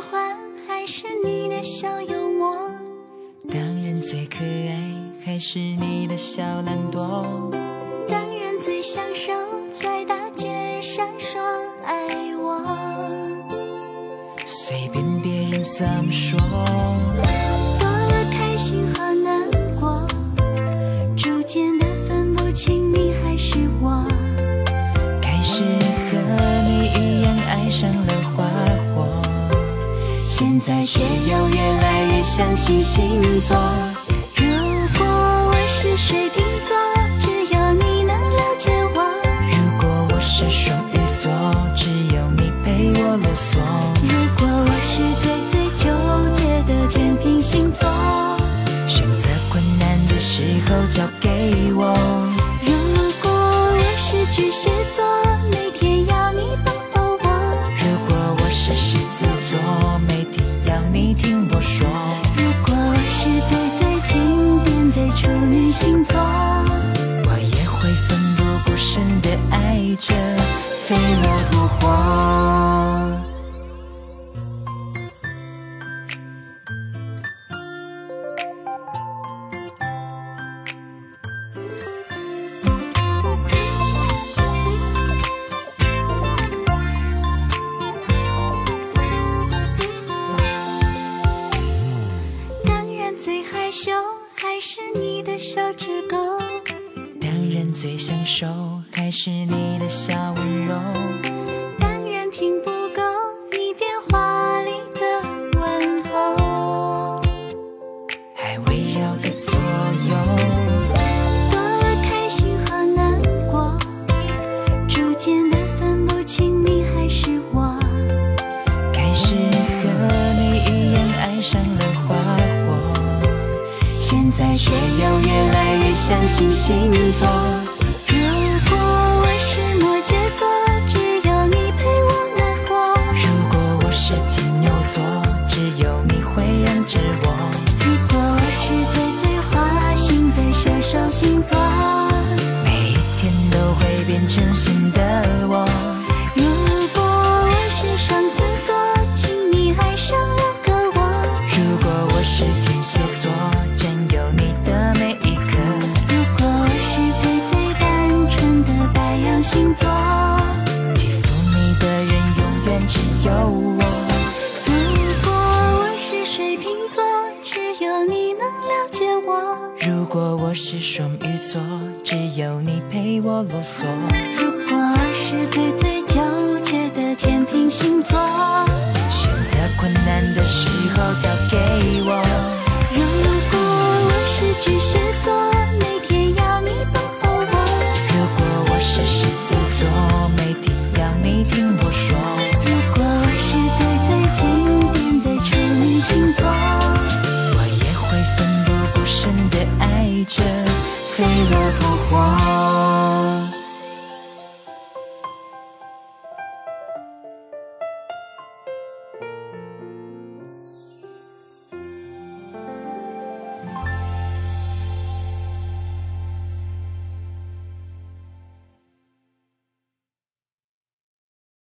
欢还是你的小幽默？当然最可爱还是你的小懒惰。当然最享受在大街上说爱我。随便别人怎么说，多了开心和难过，逐渐的分不清你还是我。开始和你一样爱上了现在却又越来越相信星座。如果我是水瓶座，只有你能了解我。如果我是双鱼座，只有你陪我啰嗦。如果我是最最纠结的天平星座，选择困难的时候交给我。爱着，飞蛾扑火。当然最害羞还是你的小指勾。当然最享受开始你的小温柔，当然听不够你电话里的问候，还围绕在左右。多了开心和难过，逐渐的分不清你还是我。开始和你一样爱上了花火，现在却又越来越相信星座。有我。如果我是水瓶座，只有你能了解我。如果我是双鱼座，只有你陪我啰嗦。如果我是最最纠结的天平星座。神飞蛾扑火